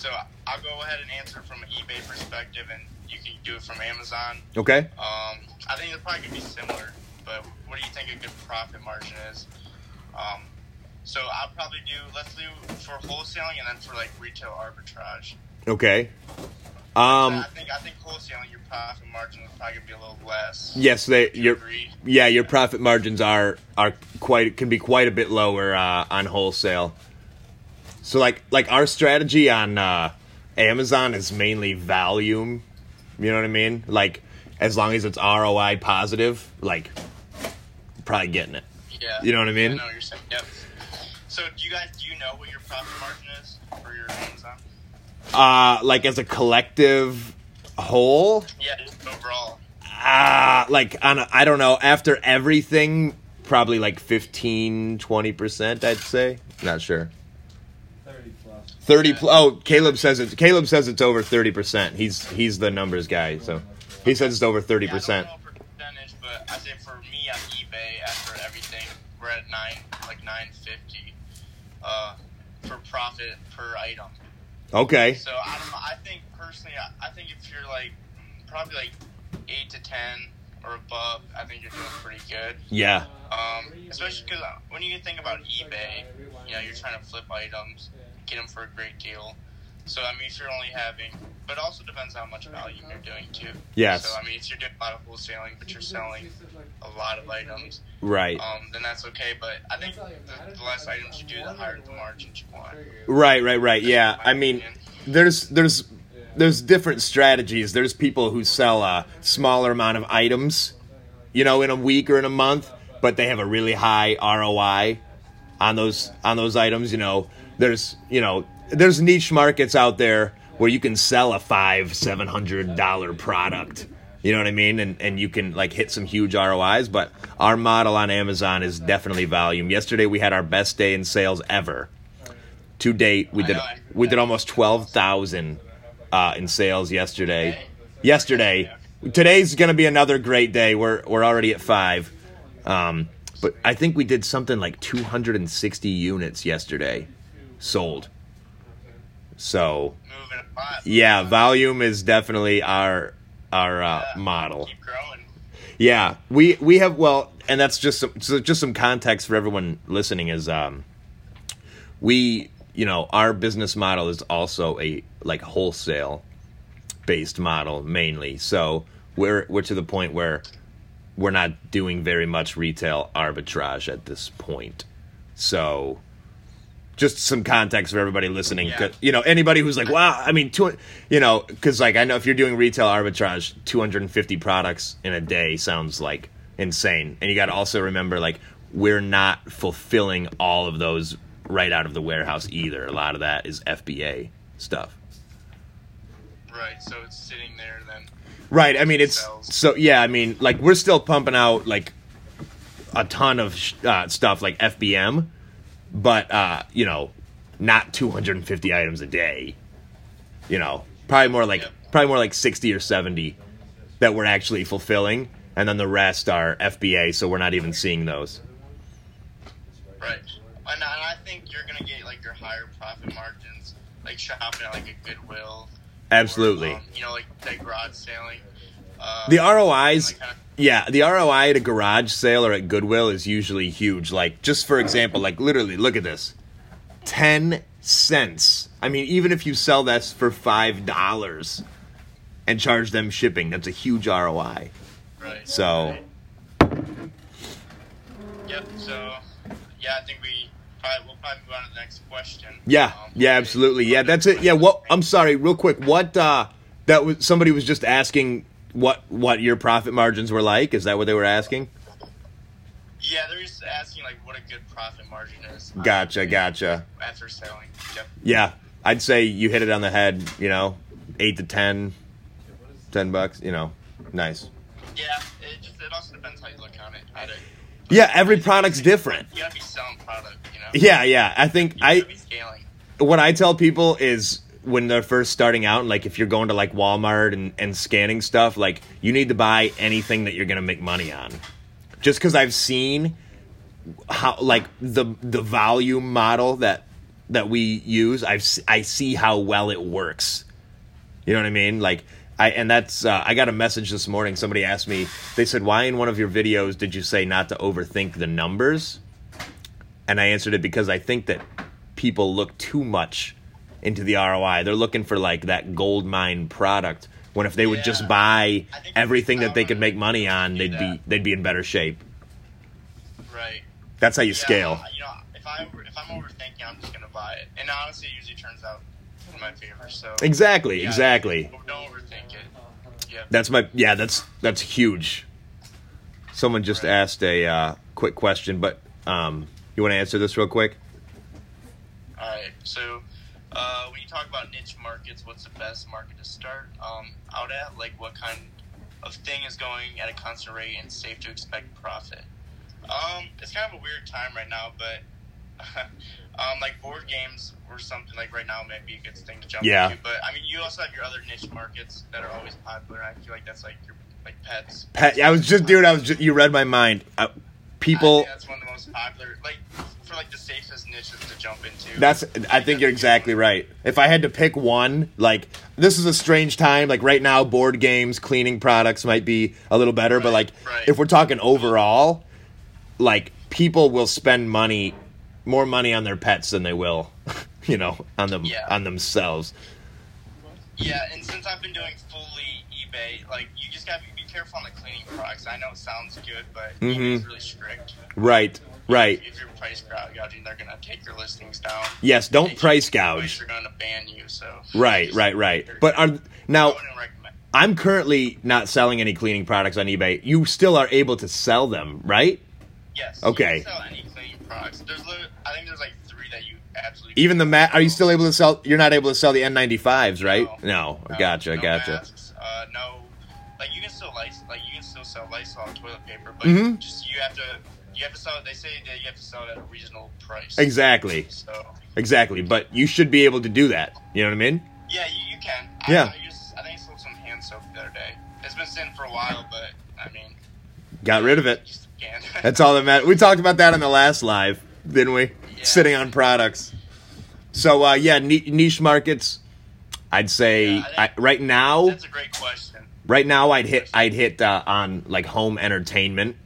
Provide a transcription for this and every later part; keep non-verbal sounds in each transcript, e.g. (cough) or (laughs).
so I'll go ahead and answer from an eBay perspective, and you can do it from Amazon. Okay. Um, I think it's probably gonna be similar, but what do you think a good profit margin is? Um, so I'll probably do let's do for wholesaling and then for like retail arbitrage. Okay. Um. I think I think wholesaling your profit margin is probably gonna be a little less. Yes, they. Your agree? yeah, your profit margins are are quite can be quite a bit lower uh, on wholesale. So like like our strategy on uh, Amazon is mainly volume. You know what I mean? Like as long as it's ROI positive, like probably getting it. Yeah. You know what I mean? I know what you're saying. Yep. So do you guys do you know what your profit margin is for your Amazon? Uh, like as a collective whole, Yeah, overall. uh, like on a, I don't know after everything, probably like 15, 20 percent. I'd say. Not sure. 30 plus. Pl- oh, Caleb says it. Caleb says it's over thirty percent. He's he's the numbers guy, so he says it's over thirty percent. don't know percentage, but I say for me on eBay after everything, we're at nine like nine fifty, uh, for profit per item. Okay. So I don't know. I think personally, I, I think if you're like probably like eight to ten or above, I think you're doing pretty good. Yeah. Um, especially because when you think about eBay, you know, you're trying to flip items, get them for a great deal. So I mean, if you're only having, but it also depends how much value you're doing too. Yes. So I mean, if you're doing a lot of wholesaling, but you're selling a lot of items, Right. um, then that's okay. But I think the, the less items you do, the higher the margins you want. Right. Right. Right. Yeah. I mean, opinion. there's there's there's different strategies. There's people who sell a smaller amount of items, you know, in a week or in a month, but they have a really high ROI on those on those items. You know, there's you know there's niche markets out there where you can sell a five seven hundred dollar product. You know what I mean? And and you can like hit some huge ROIs. But our model on Amazon is definitely volume. Yesterday we had our best day in sales ever. To date, we did we did almost twelve thousand uh, in sales yesterday. Yesterday, today's gonna be another great day. We're we're already at five, um, but I think we did something like two hundred and sixty units yesterday sold. So moving a lot. yeah, volume is definitely our our uh, model. Yeah, we we have well, and that's just some, so just some context for everyone listening is um, we you know our business model is also a like wholesale based model mainly. So we're we're to the point where we're not doing very much retail arbitrage at this point. So just some context for everybody listening. Yeah. You know, anybody who's like, wow, I mean, two, you know, because like I know if you're doing retail arbitrage, 250 products in a day sounds like insane. And you got to also remember, like, we're not fulfilling all of those right out of the warehouse either. A lot of that is FBA stuff. Right. So it's sitting there then. Right. I mean, it's Sells. so yeah. I mean, like we're still pumping out like a ton of uh, stuff like FBM, but uh, you know, not 250 items a day. You know, probably more like Yep. probably more like 60 or 70 that we're actually fulfilling, and then the rest are FBA. So we're not even seeing those. Right. And I, think you're gonna get like your higher profit margins, like shopping at like a Goodwill. Absolutely. Or, um, you know, like that garage selling. Uh, The ROIs, like kinda- yeah, the ROI at a garage sale or at Goodwill is usually huge. Like, just for example, like literally, look at this 10 cents. I mean, even if you sell this for $5 and charge them shipping, that's a huge ROI. Right. So, Yep. So, yeah, I think we probably we'll probably move on to the next question. yeah, Um, yeah, absolutely. Yeah, that's it. Yeah, what, I'm sorry, real quick. What, uh, that was, somebody was just asking what, what your profit margins were like. Is that what they were asking? Yeah, they're just asking like what a good profit margin is. um, Gotcha, gotcha. After selling. Yep. Yeah, I'd say you hit it on the head. You know, eight to ten, ten bucks. You know, nice. Yeah. It just it also depends how you look on it. To, Yeah, every product's different. you gotta be selling product. You know. Yeah, yeah. I think You I gotta be scaling. what I tell people is when they're first starting out, like if you're going to like Walmart and, and scanning stuff, like you need to buy anything that you're gonna make money on. Just because I've seen how like the the volume model that that we use, I've I see how well it works. You know what I mean? Like I and that's uh, I got a message this morning. Somebody asked me. They said, "Why in one of your videos did you say not to overthink the numbers?" And I answered it because I think that people look too much into the ROI. They're looking for like that gold mine product. When if they would just buy everything that they could make money on, they'd be they'd be in better shape. Right. That's how you Yeah, scale. You know, if I if I'm overthinking, I'm just gonna buy it, and honestly, it usually turns out in my favor. So Exactly, Yeah, exactly. Don't overthink it. Yeah. That's my yeah. That's that's huge. Someone just Right. asked a uh, quick question, but um, you want to answer this real quick? All right. So, uh, when you talk about niche markets, what's the best market to start um, out at? Like, what kind of thing is going at a constant rate and safe to expect profit? Um, it's kind of a weird time right now, but (laughs) um, like board games or something like right now might be a good thing to jump Yeah. into. But I mean, you also have your other niche markets that are always popular. I feel like that's like your like pets. Pet, I was just, dude. I was just, you read my mind. Uh, I people, think that's one of the most popular, like for like the safest niches to jump into. that's. I think you're exactly right. If I had to pick one, like this is a strange time. Like right now, board games, cleaning products might be a little better, but like Right, right. if we're talking overall, like people will spend money, more money on their pets than they will, (laughs) you know, on them Yeah. on themselves. Yeah, and since I've been doing fully eBay, like you just gotta be, be careful on the cleaning products. I know it sounds good, but mm-hmm. eBay's really strict. Right, right. If you're price gouging, they're gonna take your listings down. Yes, don't price gouge. They're gonna ban you. So Right, right, right. But are now I wouldn't recommend. I'm currently not selling any cleaning products on eBay. You still are able to sell them, right? Yes. Okay. Sell any cleaning products. There's, I think there's like three that you absolutely. Even the mat. Are you still able to sell? You're not able to sell the N95s, right? No. No, Gotcha, no gotcha. Masks, sell Lysol toilet paper, but Mhm. just you have to you have to sell it. They say that you have to sell it at a reasonable price. Exactly, So exactly. But you should be able to do that. You know what I mean? yeah, you, you can. Yeah. I, just, I think I sold some hand soap the other day. It's been sitting for a while, but I mean, Got rid of it. you still can. (laughs) That's all that matters. We talked about that in the last live, didn't we? Yeah. Sitting on products. So uh, yeah, niche markets. I'd say Yeah, I I, right now. That's a great question. Right now, I'd hit I'd hit uh, on like home entertainment,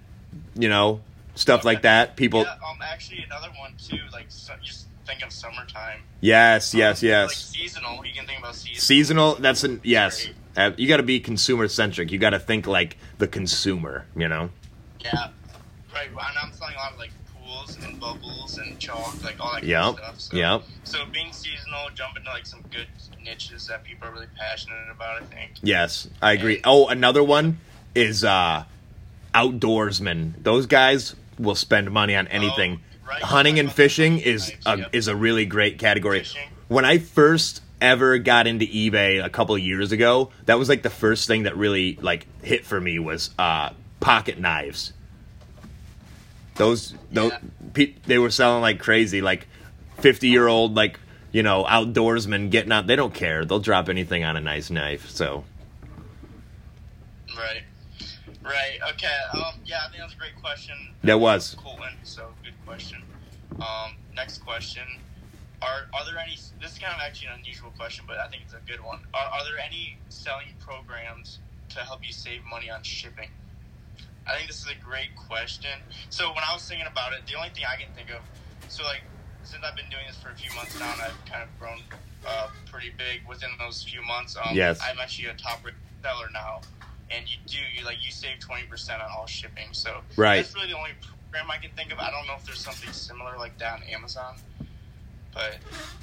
you know, stuff Okay. like that. People, Yeah, um, actually another one too. Like, so, just think of summertime. yes, yes, Um, yes. Like seasonal, you can think about seasonal. Seasonal. That's an yes. Uh, you got to be consumer centric. You got to think like the consumer. You know. Yeah, right. And I'm selling a lot of like pools and bubbles and chalk, like all that kind Yep. of stuff. So, Yep. So being seasonal, jumping into like some good niches that people are really passionate about. I think. Yes, I agree. Oh, another one is uh, outdoorsmen. Those guys will spend money on anything. Oh, right. Hunting and fishing is Types, a, yep. is a really great category. Fishing. When I first ever got into eBay a couple of years ago, that was like the first thing that really like hit for me was uh, pocket knives. Those those Yeah. pe- they were selling like crazy, like fifty year old like you know outdoorsmen getting out. They don't care. They'll drop anything on a nice knife. So Right. Right. Okay. Um. Yeah. I think that's a great question. That was. Colton. So good question. Um. Next question. Are Are there any? This is kind of actually an unusual question, but I think it's a good one. Are Are there any selling programs to help you save money on shipping? I think this is a great question. So when I was thinking about it, the only thing I can think of, so like since I've been doing this for a few months now, and I've kind of grown uh, pretty big within those few months. Um, Yes. I'm actually a top seller now, and you do you like you save twenty percent on all shipping. So Right. that's really the only program I can think of. I don't know if there's something similar like that on Amazon, but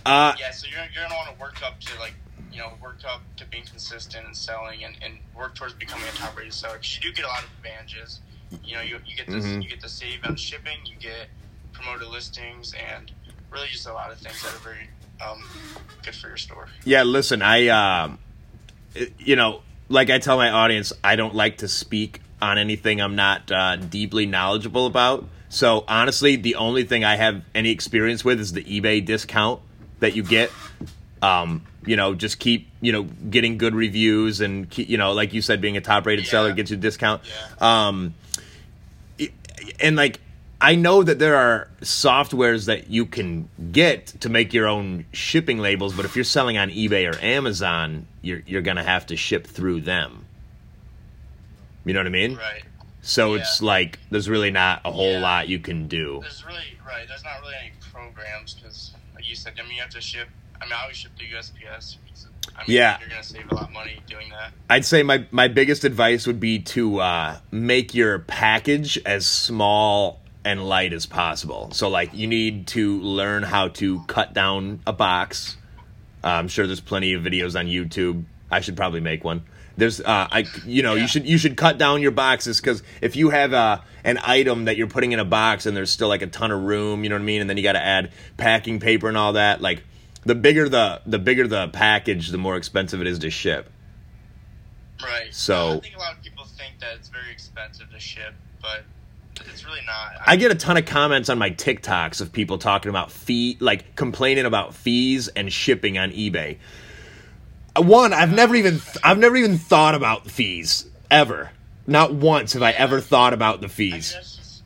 uh, yeah. So you're you're gonna want to work up to like you know work up to being consistent and selling and, and work towards becoming a top rated seller. 'Cause you do get a lot of advantages. You know, you, you get this, Mhm. you get to save on shipping, you get promoted listings, and really just a lot of things that are very um, good for your store. yeah. Listen, I um, you know, like I tell my audience, I don't like to speak on anything I'm not uh, deeply knowledgeable about. So honestly, the only thing I have any experience with is the eBay discount that you get. Um, you know, just keep you know getting good reviews and keep, you know, like you said, being a top rated seller gets you a discount. Yeah. Um, and like I know that there are softwares that you can get to make your own shipping labels, but if you're selling on eBay or Amazon, you're you're gonna have to ship through them. You know what I mean? Right. So Yeah. it's like there's really not a whole Yeah. lot you can do. There's really right. There's not really any programs because, like you said, I mean, you have to ship. I mean, I always ship through USPS. I mean, Yeah. you're gonna save a lot of money doing that. I'd say my my biggest advice would be to uh, make your package as small and light as possible. So like you need to learn how to cut down a box. Uh, I'm sure there's plenty of videos on YouTube. I should probably make one. There's uh, I you know you should you should cut down your boxes because if you have uh, an item that you're putting in a box and there's still like a ton of room, you know what I mean, and then you got to add packing paper and all that. Like the bigger the the bigger the package, the more expensive it is to ship. Right. So- I think a lot of people think that it's very expensive to ship, but it's really not. I get a ton of comments on my TikToks of people talking about fee, like complaining about fees and shipping on eBay. Uh, One, I've never even I've never even thought about fees ever. Not once have I ever thought about the I mean, fees. just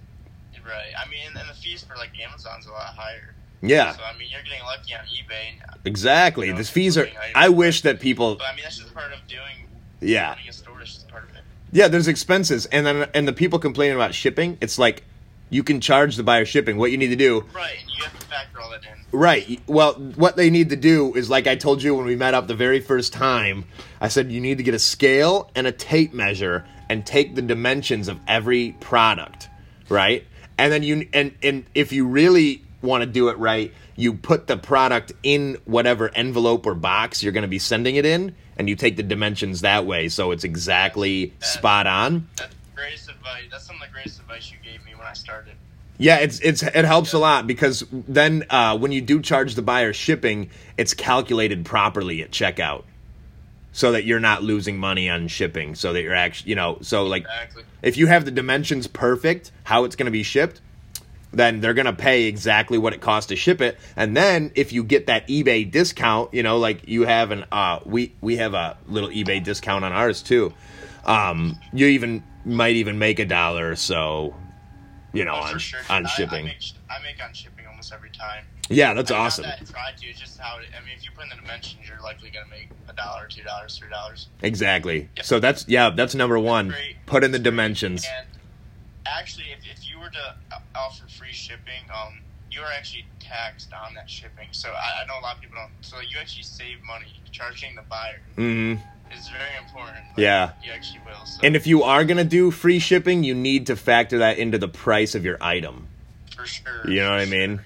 right. I mean, and the fees for like Amazon's a lot higher. Yeah, So I mean, you're getting lucky on eBay. And, uh, exactly. you know, The fees are. I wish that people. but I mean, that's just part of doing. Yeah, a store part of it. yeah. There's expenses, and then and the people complaining about shipping. It's like you can charge the buyer shipping. What you need to do Right, and you have to factor all that in. Right. Well, what they need to do is like I told you when we met up the very first time, I said you need to get a scale and a tape measure and take the dimensions of every product, right? And then you and and if you really want to do it right, you put the product in whatever envelope or box you're going to be sending it in and you take the dimensions that way so it's exactly spot on. That's greatest advice. That's some of the greatest advice you gave me when I started. Yeah, it's it's it helps a lot because then uh, when you do charge the buyer shipping, it's calculated properly at checkout, so that you're not losing money on shipping. So that you're actually, you know, so like Exactly. if you have the dimensions perfect, how it's going to be shipped, then they're going to pay exactly what it costs to ship it. And then if you get that eBay discount, you know, like you have an uh, we we have a little eBay discount on ours too. Um, you even might even make a dollar or so, you know, Oh, on sure. on I- shipping. I, make, I make on shipping almost every time. Yeah, that's I mean, awesome. that I try to. Just how. It, I mean, if you put in the dimensions, you're likely gonna make a dollar, two dollars, three dollars. Exactly. Yep. So that's yeah, that's number one. great. Put in the dimensions. And actually, if, if you were to offer free shipping, um, you are actually taxed on that shipping. So I, I know a lot of people don't. So you actually save money. Charging the buyer hmm is very important. Yeah. you actually will. So And if you are gonna do free shipping, you need to factor that into the price of your item. for sure. You know what I mean? sure.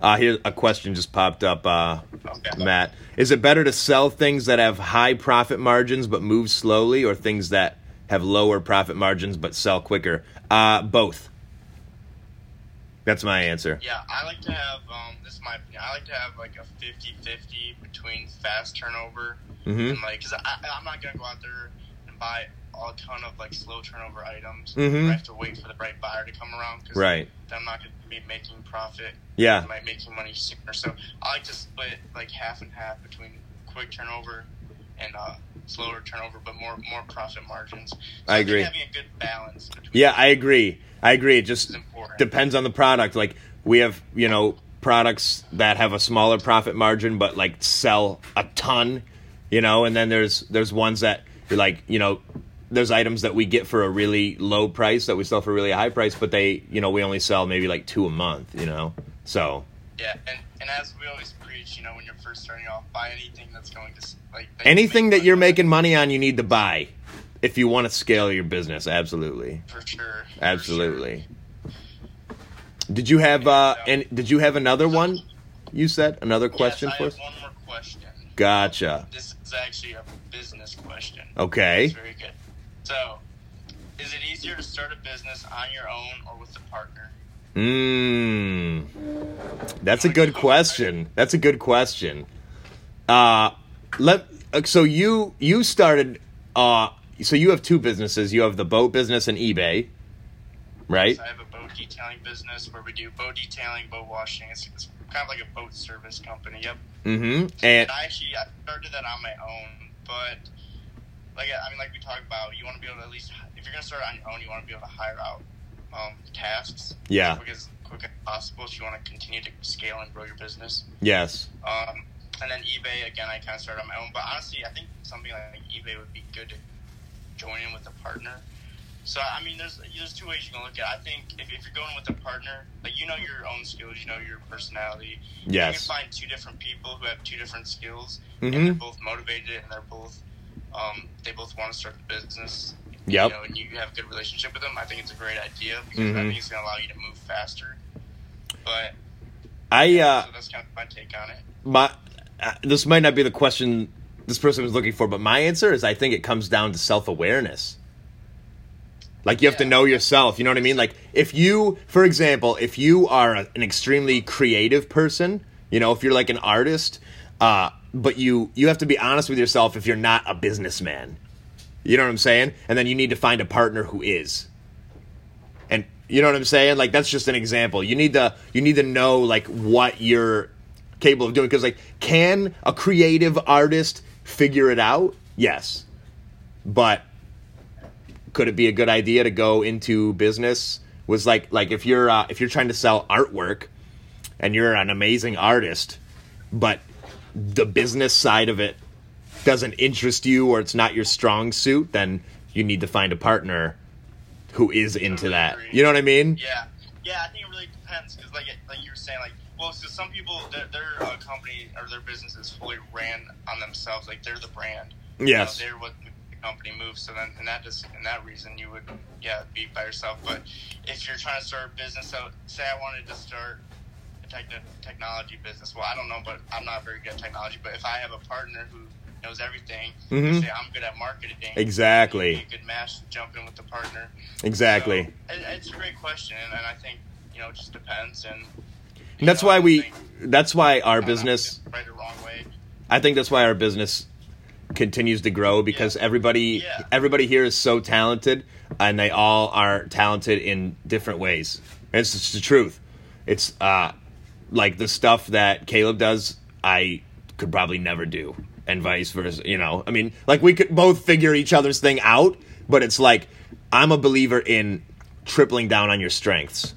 Uh, here a question just popped up, uh, Okay. Matt. Is it better to sell things that have high profit margins but move slowly, or things that have lower profit margins but sell quicker? Uh, both. That's my answer. Yeah, I like to have. Um, this is my opinion. I like to have like a 50-50 between fast turnover mm-hmm. and like, cause I, I'm not gonna go out there and buy a ton of like slow turnover items. Mm-hmm. I have to wait for the right buyer to come around. Cause Right. Then I'm not gonna be making profit. Yeah. I might making money sooner. So I like to split like half and half between quick turnover and uh, slower turnover, but more more profit margins. So I agree. Having a good balance between Yeah, I agree. I agree. It just depends on the product. Like we have, you know, products that have a smaller profit margin but like sell a ton, you know, and then there's there's ones that like, you know, there's items that we get for a really low price that we sell for a really high price, but they, you know, we only sell maybe like two a month, you know. So Yeah, and, and as we always preach, you know, when you're first starting off, buy anything that's going to like that you anything make that you're on. making money on, you need to buy if you want to scale your business. Absolutely. for sure. for Absolutely. Did you have uh and did you have another one? You said another question yes, I for have us? one more question. Gotcha. This is actually a business question. Okay. It's very good. So, is it easier to start a business on your own or with a partner? Mmm. That's a good question. That's a good question. Uh let uh, so you you started uh so you have two businesses. You have the boat business and eBay. Right? So I have a boat detailing business where we do boat detailing, boat washing. It's, it's kind of like a boat service company. Yep. Mm Mhm. And And I actually I started that on my own, but like I mean, like we talked about, you want to be able to at least if you're gonna start on your own, you want to be able to hire out um, tasks. Yeah. As quick as quick as possible if you want to continue to scale and grow your business. Yes. Um, and then eBay again, I kind of started on my own. But honestly, I think something like eBay would be good to join in with a partner. So I mean, there's there's two ways you can look at. it. I think if, if you're going with a partner, like you know your own skills, you know your personality. You Yes. can find two different people who have two different skills, Mhm. and they're both motivated, and they're both um, they both want to start the business. Yep. You know, and you have a good relationship with them. I think it's a great idea because I Mhm. think it's going to allow you to move faster. But I uh so that's kind of my take on it. my uh, this might not be the question this person was looking for, but my answer is I think it comes down to self awareness. Like you have to know yourself. You know what I mean? Like if you, for example, if you are a, an extremely creative person, you know, if you're like an artist, uh, but you you have to be honest with yourself if you're not a businessman. You know what I'm saying? And then you need to find a partner who is. And you know what I'm saying? Like that's just an example. You need to you need to know like what you're capable of doing because like can a creative artist figure it out? Yes. But could it be a good idea to go into business? Was like like if you're uh, if you're trying to sell artwork and you're an amazing artist, but the business side of it doesn't interest you or it's not your strong suit, then you need to find a partner who is into that. agree. You know what I mean? Yeah, yeah. I think it really depends because, like, like you were saying, like, well, so some people their, their uh, company or their business is fully ran on themselves. Like, they're the brand. Yes. You know, they're what the company moves. So then, and that just, and that reason, you would, yeah, be by yourself. But if you're trying to start a business, so say I wanted to start a techn- technology business. Well, I don't know, but I'm not very good at technology. But if I have a partner who knows everything, Mhm. say I'm good at marketing. Exactly. a good match jump in with the partner. Exactly. So, it, it's a great question, and, I think you know it just depends. And, And that's know, why we think- that's why our know, business right or wrong way. I think that's why our business continues to grow because Yeah. everybody Yeah. everybody here is so talented and they all are talented in different ways. And it's just the truth. It's uh like the stuff that Caleb does, I could probably never do, and vice versa. You know, I mean, like we could both figure each other's thing out, but it's like I'm a believer in tripling down on your strengths.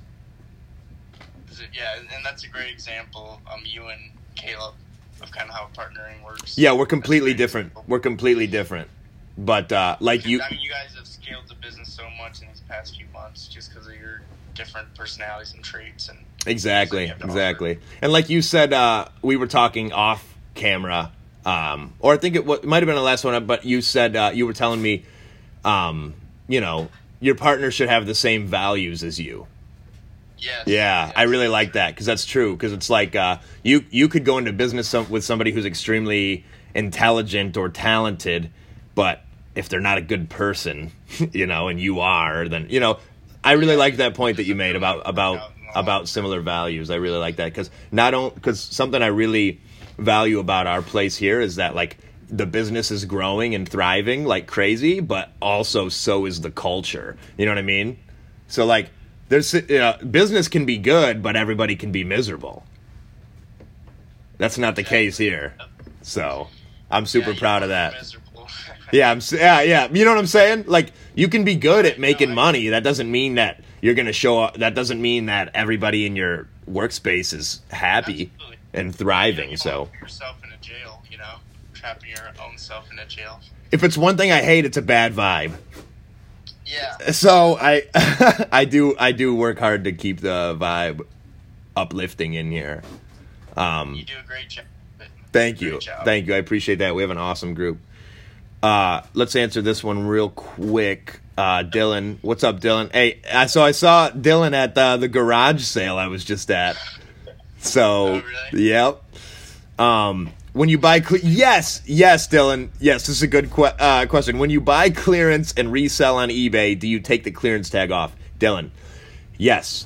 Yeah, and, that's a great example. Um, you and Caleb of kind of how partnering works. Yeah, we're completely different. example. We're completely different. But uh, like you, I mean, you guys have scaled the business so much in these past few months just because of your different personalities and traits. And exactly, you have to exactly. And like you said, uh, we were talking off camera, um, or I think it, it might have been the last one. But you said uh, you were telling me, um, you know, your partner should have the same values as you. yes, Yeah, yes. I really like that because that's true. Because it's like uh, you you could go into business some, with somebody who's extremely intelligent or talented, but if they're not a good person, (laughs) you know, and you are, then you know, I really like that point that you made about about about similar values. I really like that because not only because something I really value about our place here is that like the business is growing and thriving like crazy, but also so is the culture. You know what I mean? So like, there's uh, business can be good, but everybody can be miserable. That's not the case here. So I'm super Yeah, proud of that. (laughs) Yeah, I'm. Yeah, yeah. You know what I'm saying? Like you can be good at making money. That doesn't mean that you're gonna show up. That doesn't mean that everybody in your workspace is happy Absolutely. And thriving. don't So want to put yourself in a jail, you know, trapping your own self in a jail. if it's one thing I hate, it's a bad vibe. Yeah. So I, (laughs) I do, I do work hard to keep the vibe uplifting in here. Um, You do a great job. Thank you. job. Thank you. I appreciate that. We have an awesome group. Uh, let's answer this one real quick. Uh, Dylan, what's up, Dylan? Hey, I, so I saw Dylan at uh, the garage sale I was just at. So, Oh, really? yep. Um, when you buy, cle- yes, yes, Dylan, yes, this is a good que- uh, question. When you buy clearance and resell on eBay, do you take the clearance tag off, Dylan? Yes,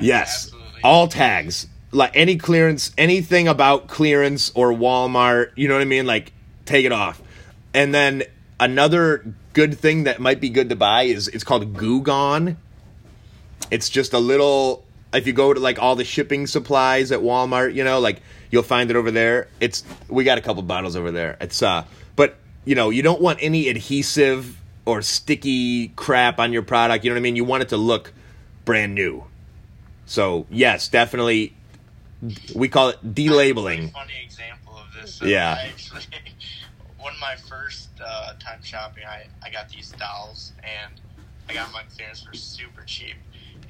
yes, all tags, like any clearance, anything about clearance or Walmart, you know what I mean? Like, take it off. And then another good thing that might be good to buy is it's called Goo Gone. It's just a little. If you go to like all the shipping supplies at Walmart, you know, like you'll find it over there. It's we got a couple bottles over there. It's uh, but you know, you don't want any adhesive or sticky crap on your product. You know what I mean? You want it to look brand new. So yes, definitely. We call it delabeling. Funny example of this. So Yeah. Actually, (laughs) one of my first uh, time shopping, I, I got these dolls and I got my on clearance for super cheap.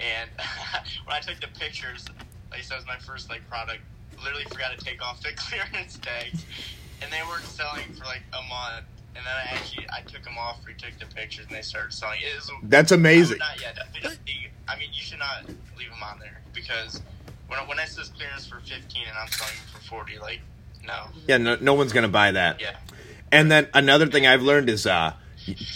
And (laughs) when I took the pictures, like I said, it was my first like product. Literally forgot to take off the (laughs) clearance tags, and they weren't selling for like a month. And then I actually I took them off, retook the pictures, and they started selling. It is That's amazing. not, yeah, definitely don't think- I mean, you should not leave them on there because when when it says clearance for fifteen and I'm selling for forty, like no, Yeah, no, no one's gonna buy that. yeah, And then another thing I've learned is uh,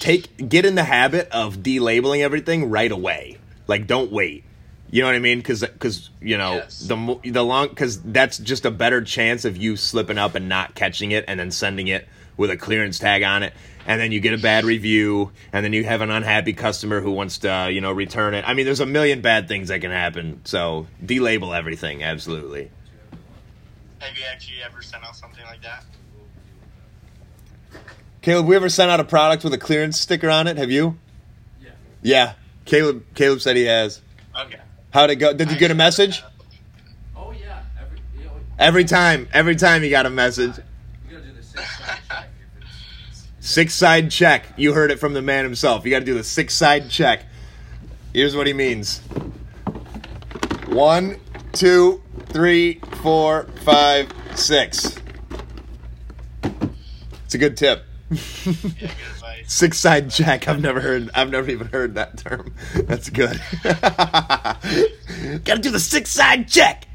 take get in the habit of delabeling everything right away. Like, don't wait. You know what I mean? Because because you know Yes. the the long because that's just a better chance of you slipping up and not catching it, and then sending it with a clearance tag on it, and then you get a bad review, and then you have an unhappy customer who wants to you know return it. I mean, there's a million bad things that can happen. So delabel everything. Absolutely. have you actually ever sent out something like that? Caleb, we ever sent out a product with a clearance sticker on it? Have you? Yeah. Yeah. Caleb Caleb said he has. Okay. How'd it go? Did you get a message? Oh yeah. Every you, know, Every time. Every time you got a message. you gotta do the six side check. Six side check. You heard it from the man himself. You got to do the six side check. Here's what he means one, two, three, four, five, six. It's a good tip. (laughs) Yeah. Six side check. I've never heard. I've never even heard that term. That's good. (laughs) Got to do the six side check.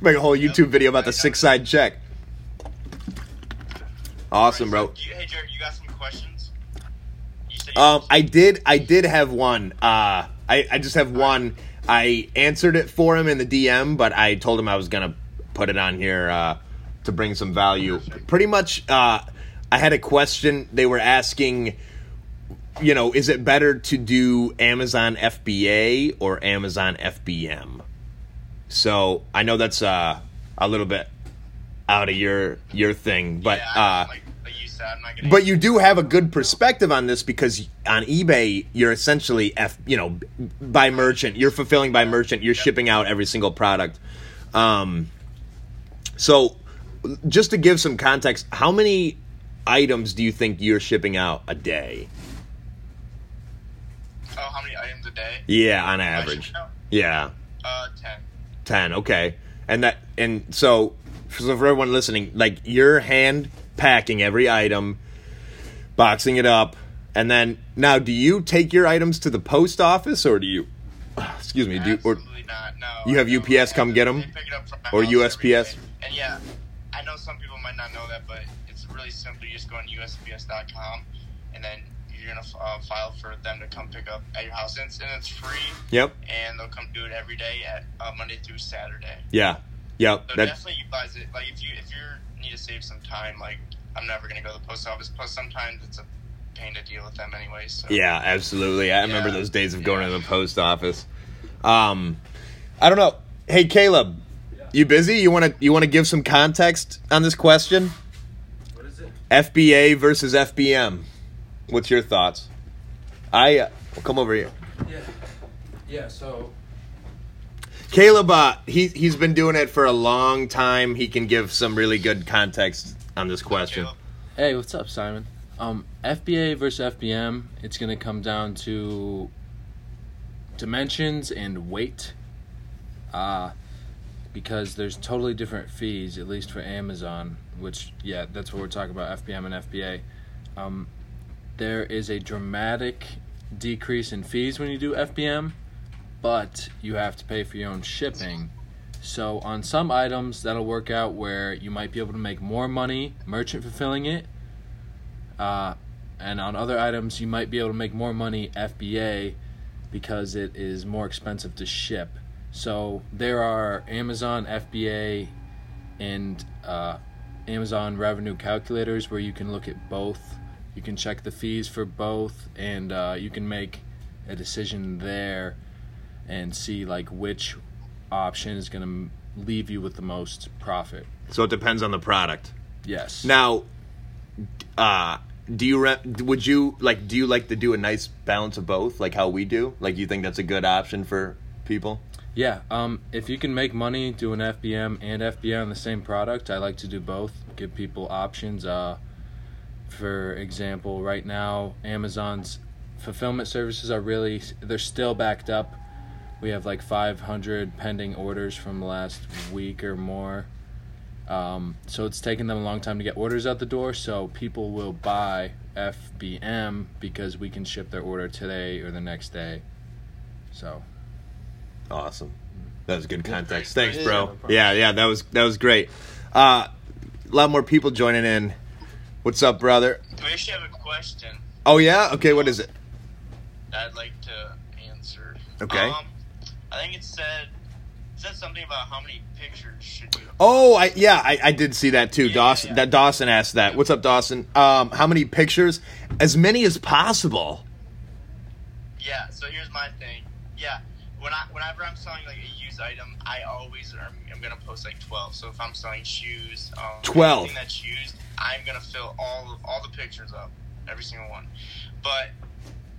Make a whole YouTube video about the six side check. Awesome, bro. Hey, Jared, you got some questions? You said you Um, I did. I did have one. Uh, I I just have one. I answered it for him in the DM, but I told him I was gonna put it on here uh, to bring some value. Pretty much. Uh, I had a question. They were asking. You know, is it better to do Amazon FBA or Amazon FBM? So I know that's uh, a little bit out of your your thing, but yeah, uh, like, like you said, but you do have a good perspective on this because on eBay you're essentially f you know by merchant you're fulfilling by merchant you're shipping out every single product. Um, so just to give some context, how many items do you think you're shipping out a day? oh, how many items a day? Yeah, on average. Yeah, Uh, ten. ten. Okay, and that and so so for everyone listening, like you're hand packing every item, boxing it up, and then now do you take your items to the post office or do you? (sighs) Excuse me. Do you, or Absolutely not. No. You have. UPS come get them, pick it up from my Or USPS? And yeah, I know some people might not know that, but it's really simple. You just go on USPS.com, and then you're gonna uh, file for them to come pick up at your house, and it's, and it's free. Yep. And they'll come do it every day at uh, Monday through Saturday. Yeah. Yep. So That, definitely utilize it. Like if you if you need to save some time, like I'm never gonna go to the post office. Plus, sometimes it's a pain to deal with them anyway. So yeah, absolutely. I remember those days of going Yeah. to the post office. Um, I don't know. Hey, Caleb, you busy? You want to you want to give some context on this question? what is it? FBA versus FBM. What's your thoughts? I uh, well, come over here. Yeah. Yeah. So Caleb, uh, he he's been doing it for a long time. He can give some really good context on this question. Hey, what's up, Simon? Um, FBA versus FBM, it's going to come down to dimensions and weight. Uh, because there's totally different fees, at least for Amazon, which, yeah, that's what we're talking about FBM and FBA. Um, there is a dramatic decrease in fees when you do FBM, but you have to pay for your own shipping. So on some items that'll work out where you might be able to make more money merchant fulfilling it. Uh, and on other items you might be able to make more money FBA because it is more expensive to ship. So there are Amazon FBA and uh, Amazon revenue calculators where you can look at both. You can check the fees for both, and uh, you can make a decision there and see like which option is going to leave you with the most profit. So it depends on the product. Yes. Now, uh, do you re- would you like do you like to do a nice balance of both like how we do? Like you think that's a good option for people? Yeah, um, if you can make money doing FBM and FBA on the same product, I like to do both. Give people options. Uh, for example, right now, Amazon's fulfillment services are really they're still backed up. We have like 500 pending orders from the last week or more. Um, so it's taken them a long time to get orders out the door. So people will buy FBM because we can ship their order today or the next day. So Awesome. That was good context. Thanks, bro. Yeah. Yeah, yeah, that was that was great. Uh, a lot more people joining in. What's up, brother? We actually have a question Oh yeah. Okay, what is it? I'd like to answer. Okay. Um, I think it said it said something about how many pictures should you. Oh, I yeah, I, I did see that too. Yeah, Dawson, yeah. that Dawson asked that. What's up, Dawson? Um, how many pictures? As many as possible. Yeah. So here's my thing. Yeah. When I whenever I'm selling like a used item, I always am, am gonna post like twelve. So if I'm selling shoes, um, 12. anything that's used, I'm gonna fill all all the pictures up, every single one. But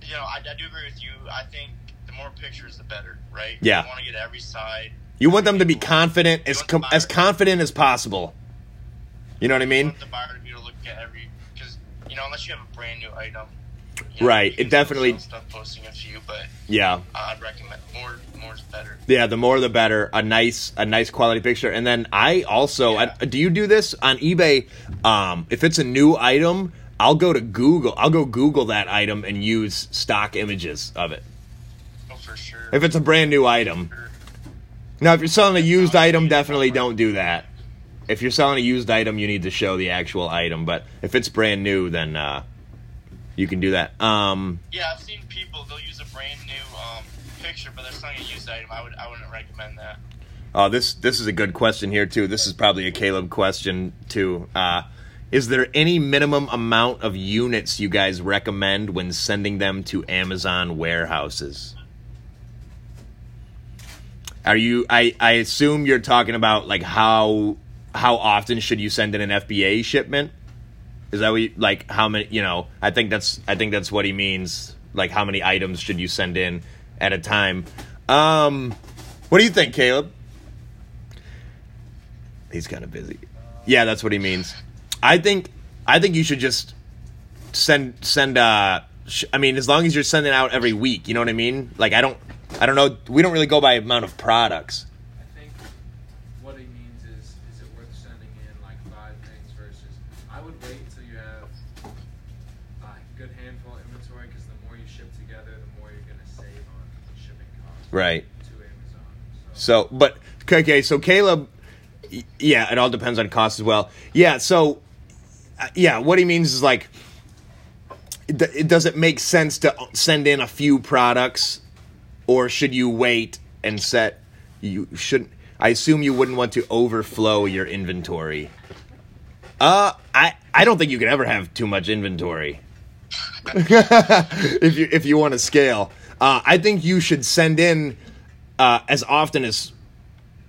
you know, I, I do agree with you. I think the more pictures, the better, right? Yeah. You want to get every side. You want them to be confident You as com- as confident as possible. You know what I You mean? want the buyer to be able to look at every because you know unless you have a brand new item. Know, Right, it definitely- stuff posting a few, but Yeah. I'd recommend more. More is better. Yeah, the more the better. A nice, a nice quality picture, and then I also Yeah. I, do you do this on eBay? Um, if it's a new item, I'll go to Google. I'll go Google that item and use stock images of it. Oh, for sure. If it's a brand new item. Sure. Now, if you're selling a used item, definitely don't do that. If you're selling a used item, you need to show the actual item. But if it's brand new, then uh, you can do that. Um, Yeah, I've seen people they'll use a brand new um, picture, but they're selling a used item. I would I wouldn't recommend that. Oh, this this is a good question here too. This is probably a Caleb question too. Uh, is there any minimum amount of units you guys recommend when sending them to Amazon warehouses? Are you? I I assume you're talking about like how how often should you send in an FBA shipment? Is that what you, like how many? You know, I think that's I think that's what he means. Like how many items should you send in at a time? Um, what do you think, Caleb? He's kind of busy. Yeah, that's what he means. I think I think you should just send send uh sh- I mean as long as you're sending out every week, you know what I mean? Like I don't I don't know, we don't really go by amount of products. Right. So, but okay, so Caleb, yeah, it all depends on cost as well. Yeah, so uh, yeah, what he means is like, it, does it make sense to send in a few products, or should you wait and set? You shouldn't. I assume you wouldn't want to overflow your inventory. Uh, I I don't think you could ever have too much inventory. (laughs) if you if you want to scale, uh, I think you should send in uh, as often as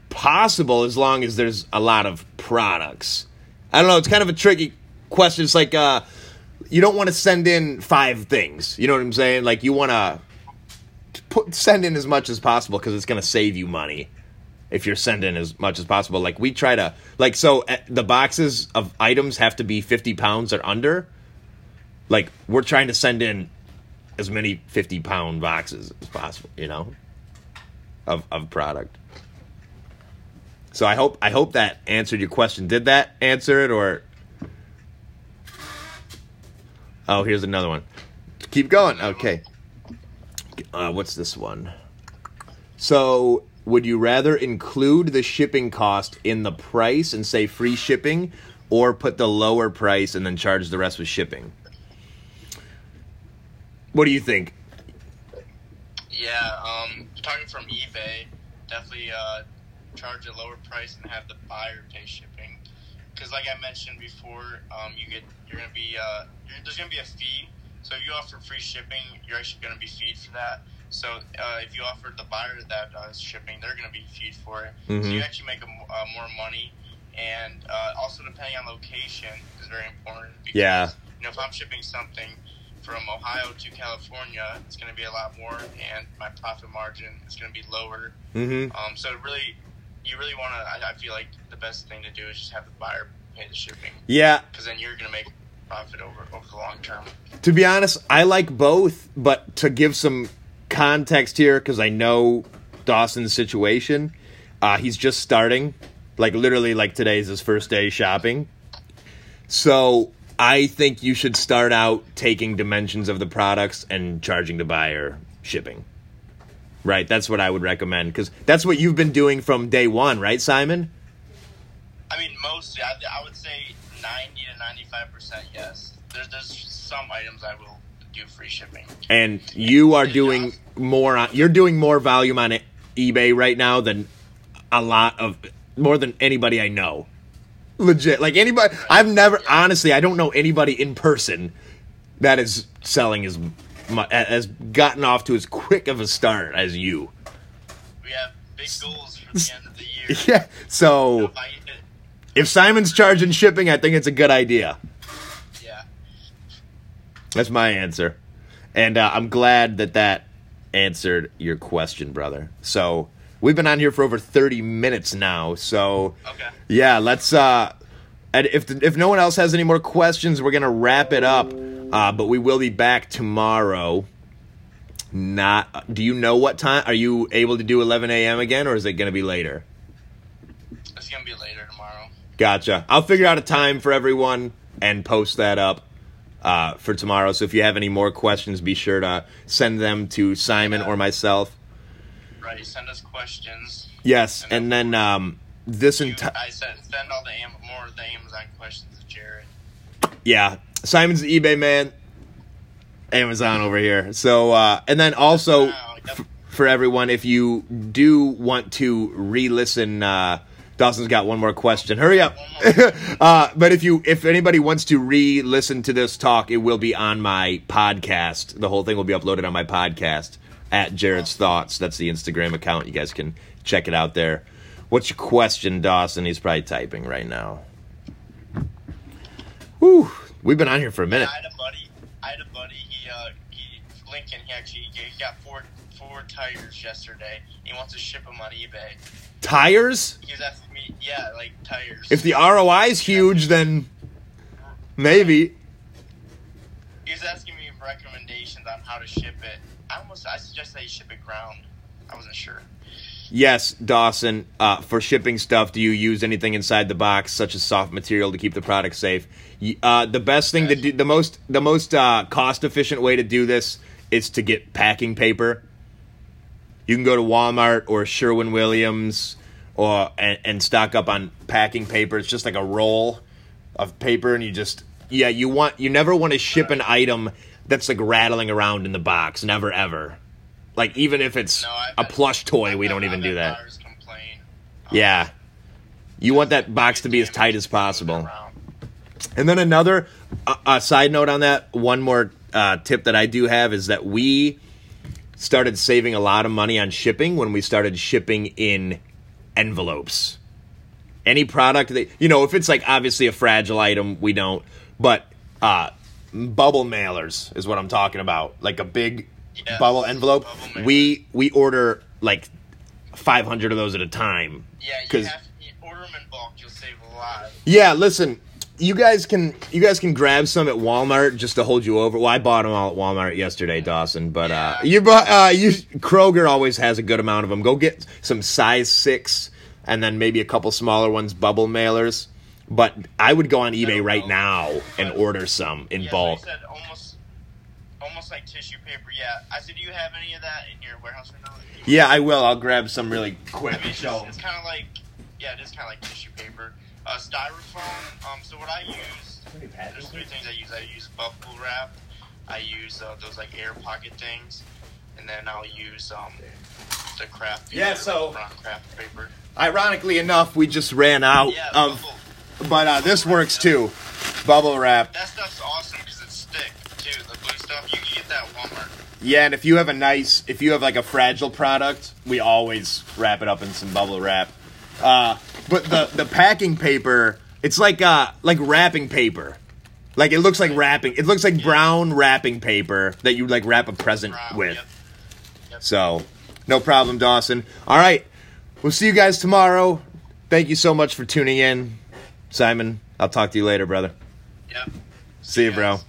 possible, as long as there's a lot of products. I don't know. It's kind of a tricky question. It's like uh, you don't want to send in five things. You know what I'm saying? Like you want to put send in as much as possible because it's going to save you money if you're sending as much as possible. Like we try to like so uh, the boxes of items have to be 50 pounds or under. Like we're trying to send in as many 50 pound boxes as possible. You know of of product. So I hope I hope that answered your question. Did that answer it or Oh, here's another one. Keep going. Okay. Uh, what's this one? So, would you rather include the shipping cost in the price and say free shipping or put the lower price and then charge the rest with shipping? What do you think? Yeah, um, talking from eBay, definitely uh, charge a lower price and have the buyer pay shipping. Because, like I mentioned before, um, you get you're gonna be uh, you're, there's gonna be a fee. So if you offer free shipping, you're actually gonna be feed for that. So uh, if you offer the buyer that does shipping, they're gonna be feed for it. So Mhm. you actually make a, uh, more money. And uh, also, depending on location, is very important. Because Yeah. You know, if I'm shipping something from Ohio to California, it's going to be a lot more, and my profit margin is going to be lower. Mm-hmm. Um, so really, you really want to. I, I feel like the best thing to do is just have the buyer pay the shipping, Yeah, because then you're going to make profit over over the long term. to be honest, I like both, but to give some context here, because I know Dawson's situation, uh, he's just starting. Like literally, like today is his first day shopping. So I think you should start out taking dimensions of the products and charging the buyer shipping. Right, that's what I would recommend because that's what you've been doing from day one, right, Simon? I mean, mostly, I, I would say ninety to ninety-five percent yes. There's there's some items I will do free shipping. and you are doing more on you're doing more volume on eBay right now than a lot of more than anybody I know. Legit. Like anybody I've never honestly I don't know anybody in person that is selling as has gotten off to as quick of a start as you. We have big goals for the end of the year. (laughs) Yeah. So If if Simon's charging shipping, I think it's a good idea. yeah, That's my answer. And uh, I'm glad that that answered your question, brother. So we've been on here for over 30 minutes now. So okay. yeah, let's. Uh, and if if no one else has any more questions, we're gonna wrap it up. Uh, but we will be back tomorrow. Not. Do you know what time? Are you able to do 11 a.m. again, or is it gonna be later? It's gonna be later tomorrow. Gotcha. I'll figure out a time for everyone and post that up uh, for tomorrow. So if you have any more questions, be sure to send them to Simon or myself. Send us questions. Yes, and then um, this entire I said send all the Am- more of the Amazon questions to Jared. yeah, Simon's the eBay man. Amazon over here. So uh, and then also Wow, f- for everyone, if you do want to re-listen. Uh, Dawson's got one more question. Hurry up. (laughs) uh, but if you, if anybody wants to re-listen to this talk, it will be on my podcast. The whole thing will be uploaded on my podcast at Jared's Thoughts. That's the Instagram account. You guys can check it out there. What's your question, Dawson? He's probably typing right now. Whew. We've been on here for a minute. I had a buddy. I had a buddy. He, uh, he Lincoln. He actually he got four four tires yesterday. He wants to ship them on eBay. Tires? He was asking me, yeah, like tires. If the ROI is huge, then maybe. he was asking me recommendations on how to ship it. I almost I suggested that you ship it ground. I wasn't sure. Yes, Dawson. Uh, for shipping stuff, do you use anything inside the box, such as soft material, to keep the product safe? Uh, the best thing to do, the most, the most uh, cost-efficient way to do this is to get packing paper. You can go to Walmart or Sherwin Williams, or and, and stock up on packing paper. It's just like a roll of paper, and you just yeah, you want you never want to ship an item that's like rattling around in the box. Never ever. Like even if it's No, a plush toy, we don't even do that. complain. Yeah. You want that box to be as tight as possible. And then another uh, uh, side note on that, one more uh, tip that I do have is that we started saving a lot of money on shipping when we started shipping in envelopes. Any product that, you know, if it's like obviously a fragile item, we don't, but uh, bubble mailers is what I'm talking about. Like a big bubble envelope. bubble we we order like 500 of those at a time. Yeah, you have you order them in bulk. You'll save a lot. Yeah, listen, you guys can you guys can grab some at Walmart just to hold you over. Well, I bought them all at Walmart yesterday, Dawson. But uh, you bought uh, you Kroger always has a good amount of them. Go get some size six, and then maybe a couple smaller ones, bubble mailers. But I would go on eBay right no. now and order some in yeah, bulk. So you said almost, almost like tissue paper. Yeah, I said, do you have any of that in your warehouse right now? Yeah, I will. I'll grab some really quick. I mean, it's, it's kind of like, yeah, it is kind of like tissue paper. Uh, styrofoam. Um, so what I use, there's three things I use. I use bubble wrap. I use uh, those like air pocket things, and then I'll use um, the kraft. Paper, Yeah, so- like kraft paper. Ironically enough, we just ran out Yeah, of, bubble. But uh, this works too. Bubble wrap. That stuff's awesome because it's stick too. The blue stuff you can get that Walmart. Yeah, and if you have a nice, if you have like a fragile product, we always wrap it up in some bubble wrap. Uh, but the the packing paper, it's like uh like wrapping paper. Like it looks like wrapping. It looks like brown wrapping paper that you like wrap a present brown, with. Yep. Yep. So, no problem, Dawson. All right. We'll see you guys tomorrow. Thank you so much for tuning in. Simon, I'll talk to you later, brother. Yeah. See, you, bro.